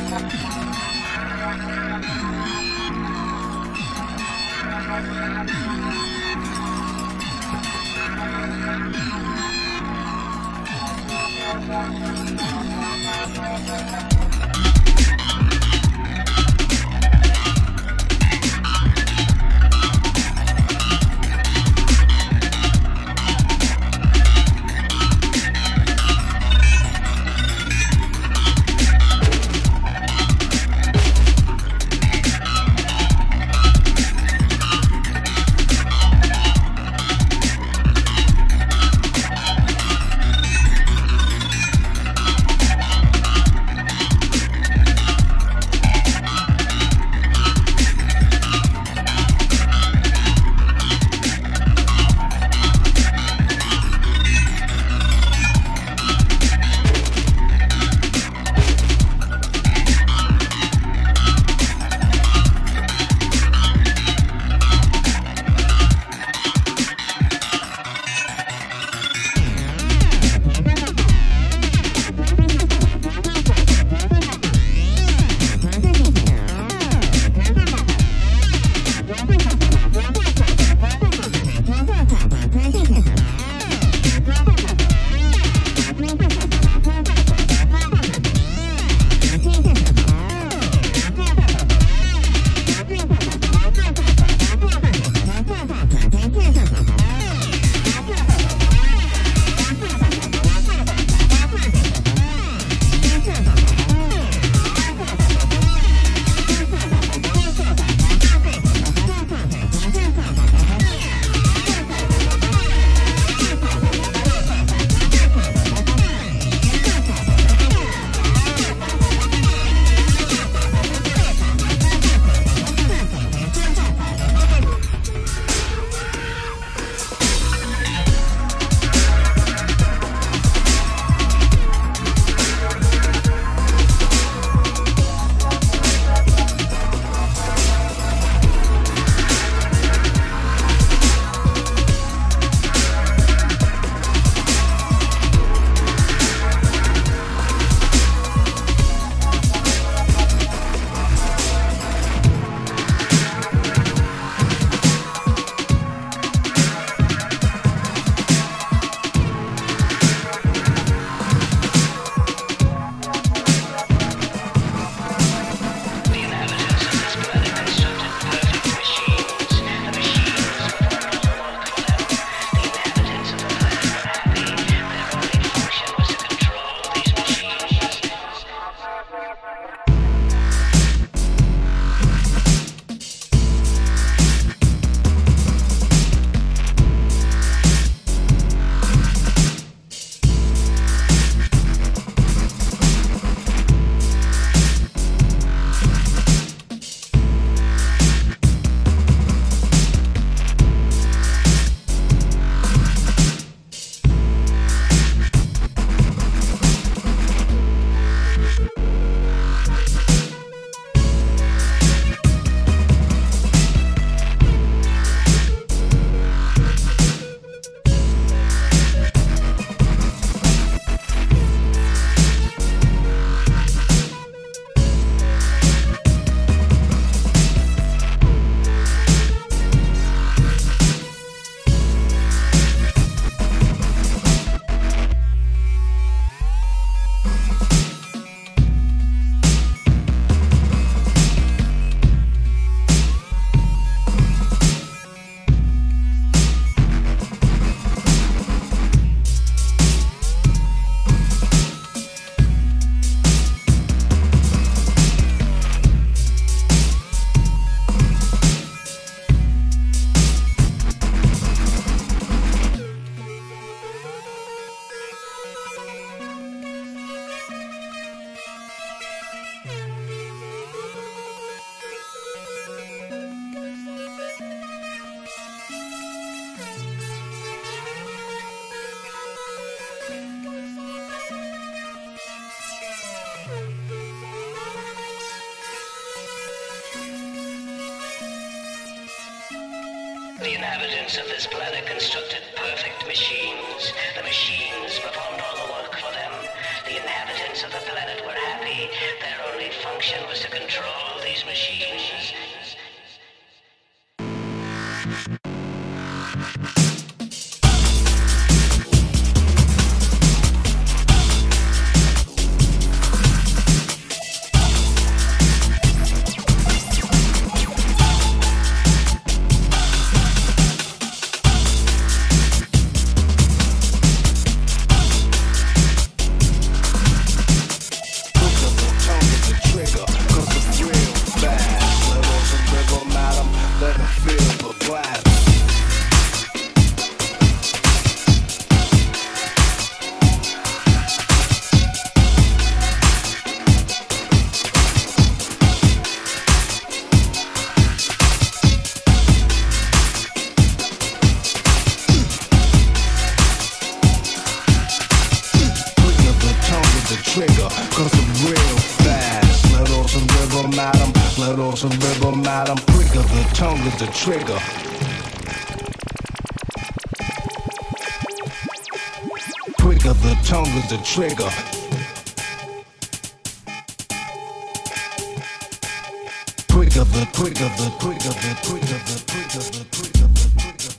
The the trigger. Quicker the quicker the quicker the quicker the quicker the quicker the quicker the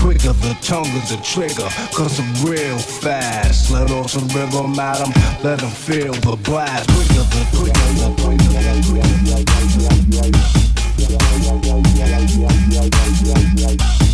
quicker the tongue of the trigger, cause I'm real fast. Let off some rhythm, madam, let them feel the blast. Quicker the quicker the quicker the quicker the quicker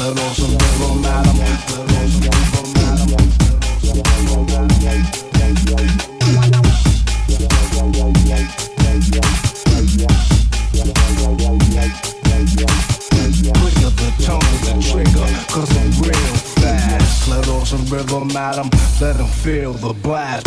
let off some rhythm, madam. the rhythm madam. them. Let them feel the blast.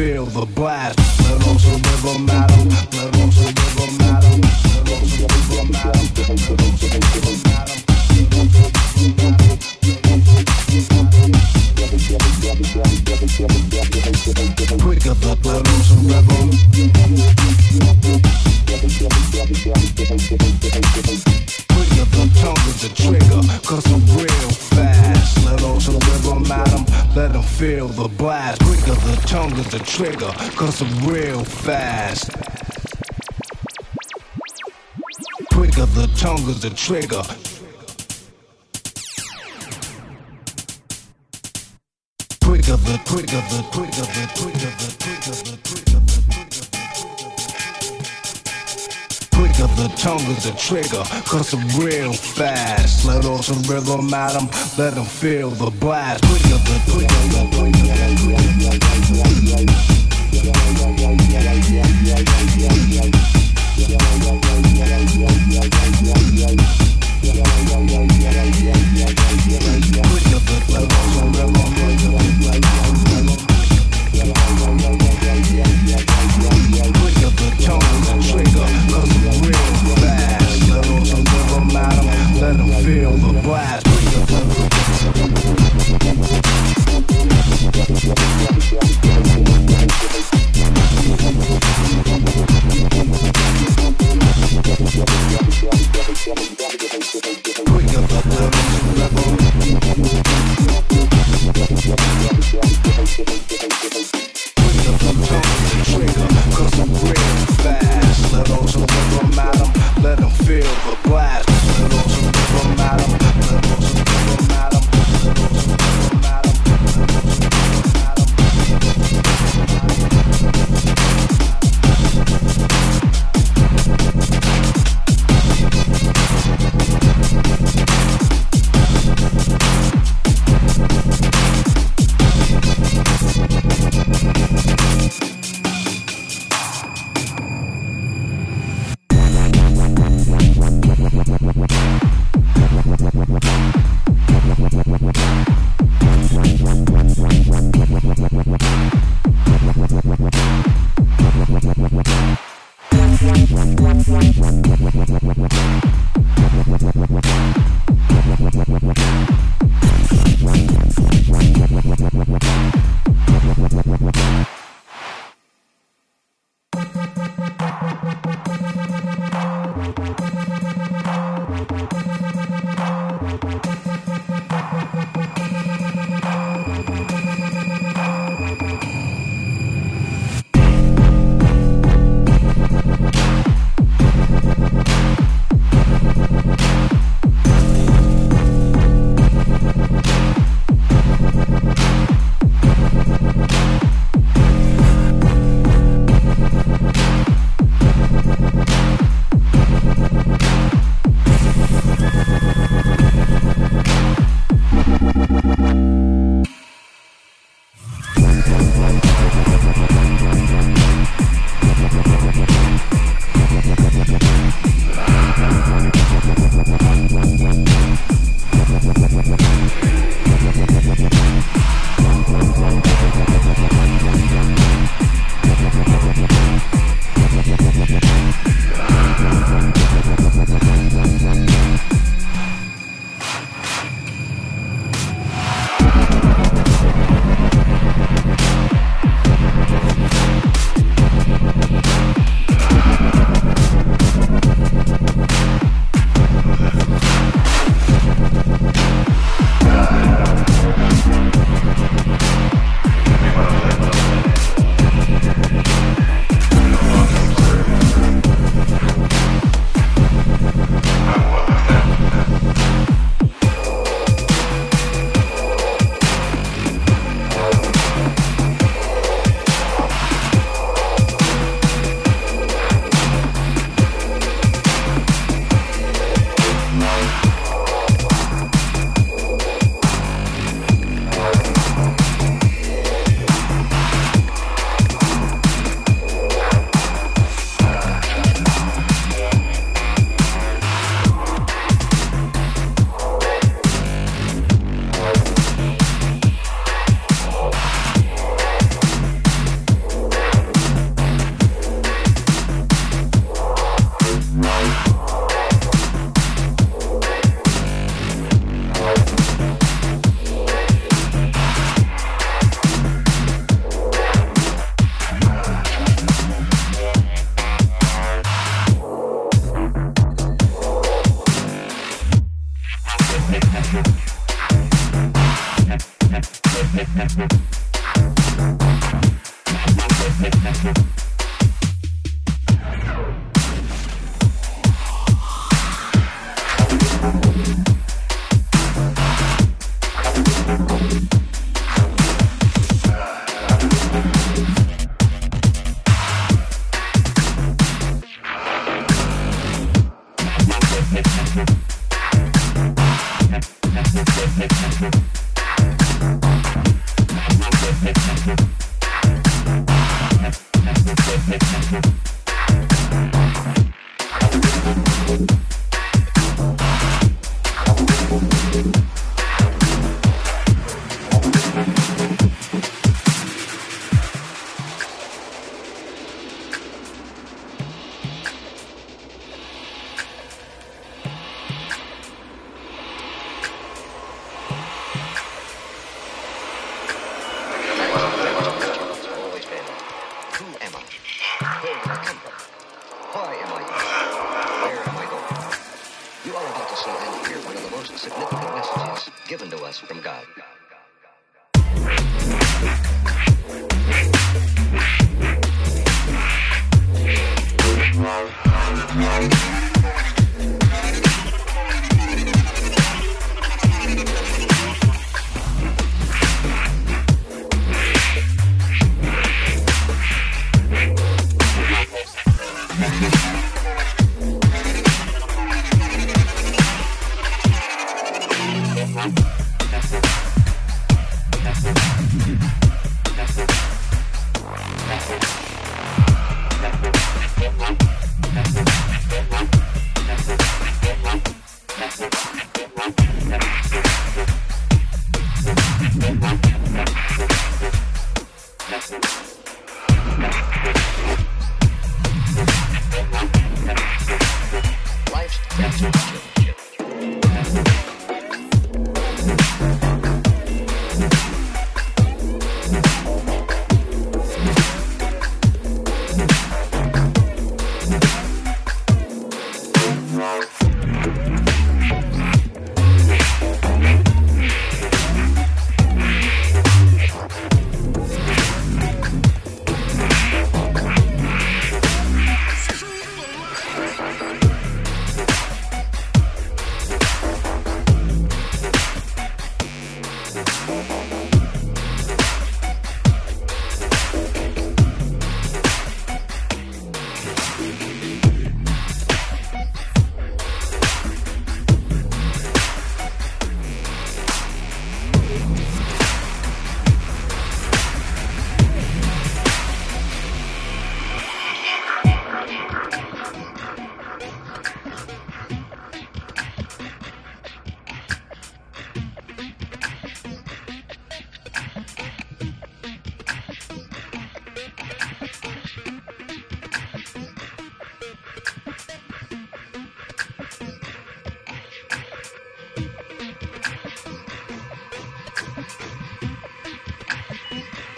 feel the black. the trigger. Quicker the quicker the quicker the quicker the quicker the quicker the quicker the quicker the tongue is the trigger, cause I'm real fast. Let off some rhythm at them, let them feel the blast. Quicker the quicker the quicker the quicker the Put your foot well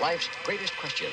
life's greatest questions.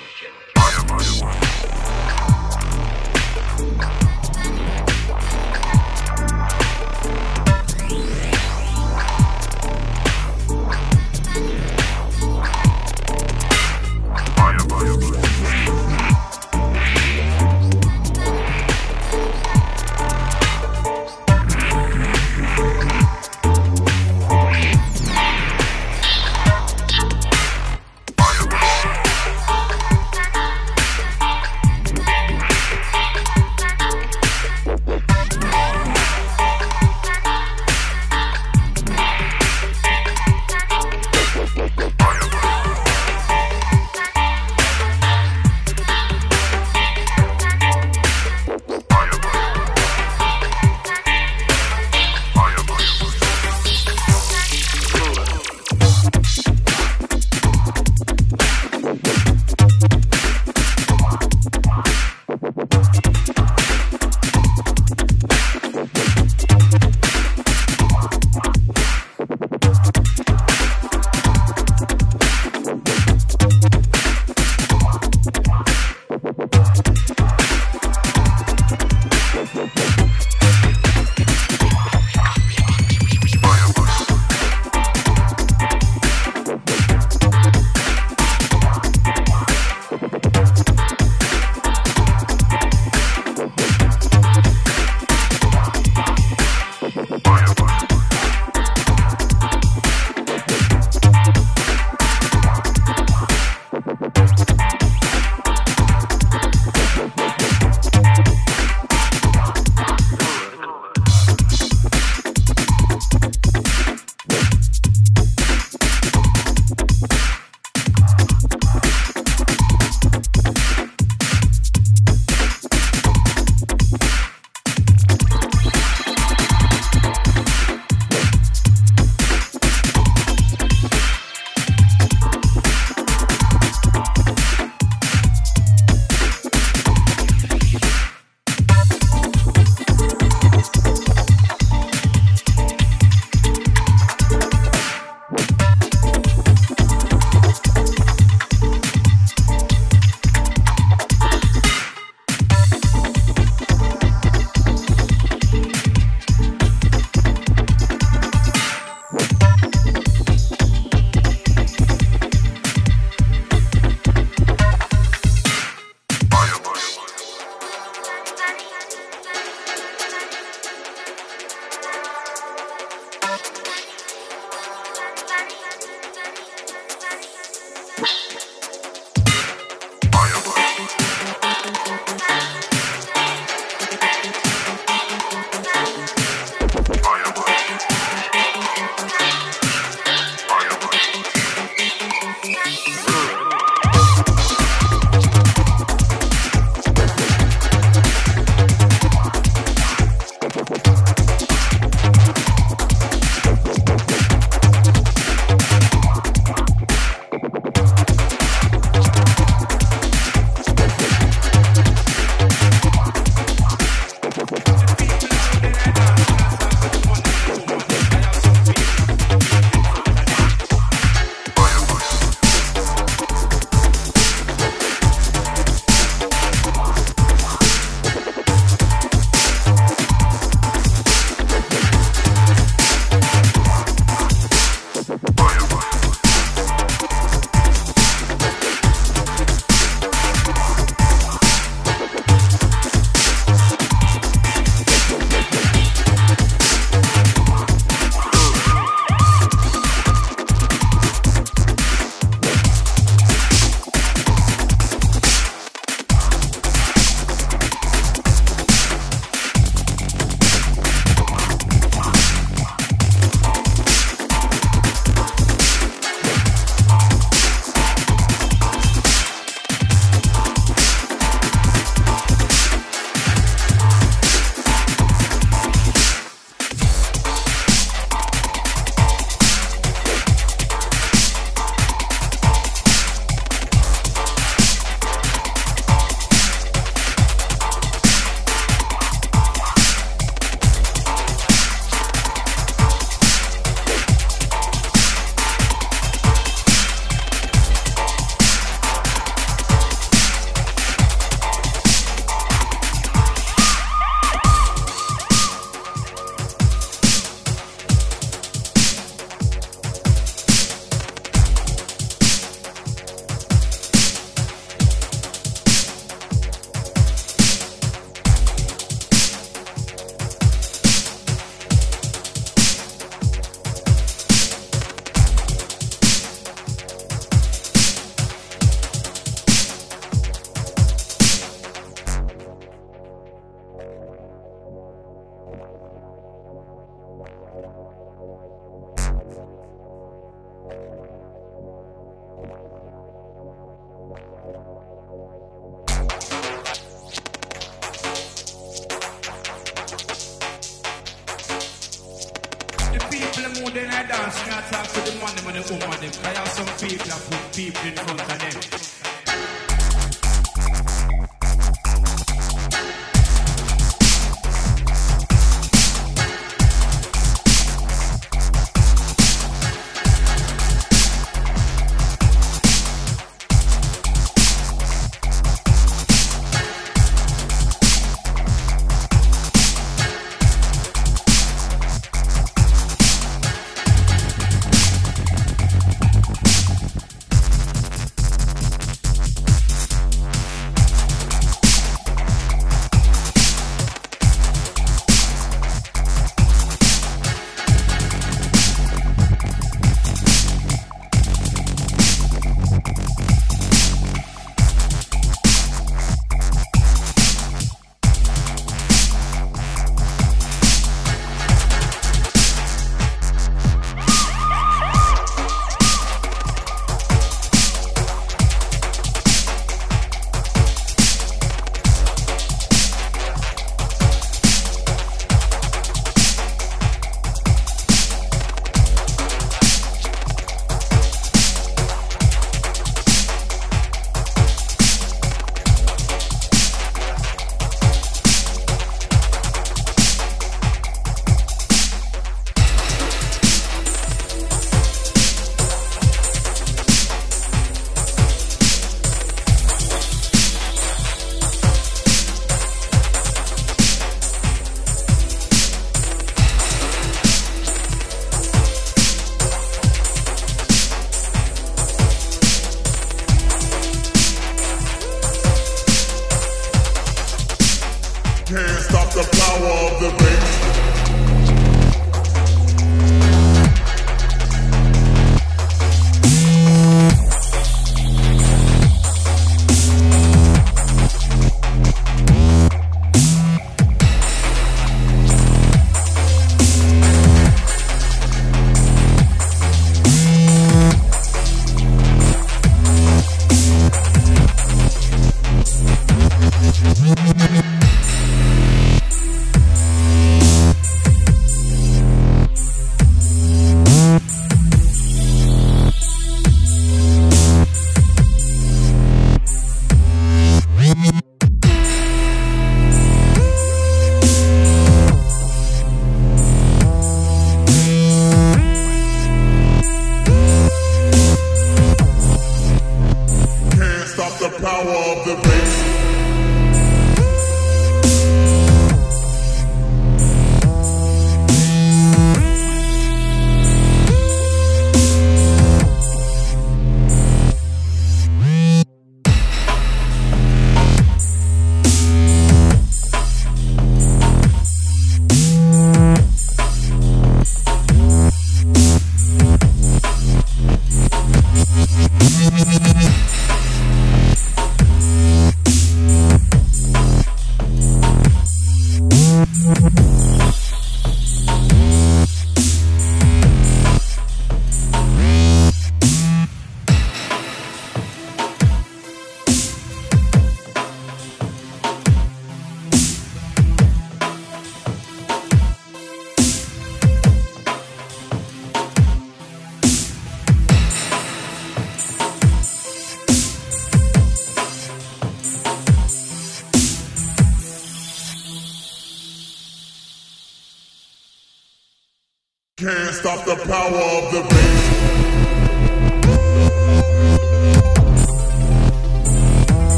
power of the bass.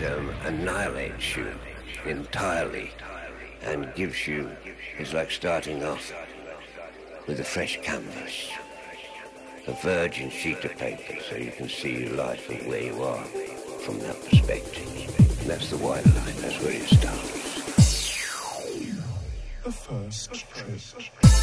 Um, annihilates you entirely and gives you, it's like starting off with a fresh canvas, a virgin sheet of paper so you can see your life and where you are from that perspective. And that's the white line, that's where it starts. The first trip.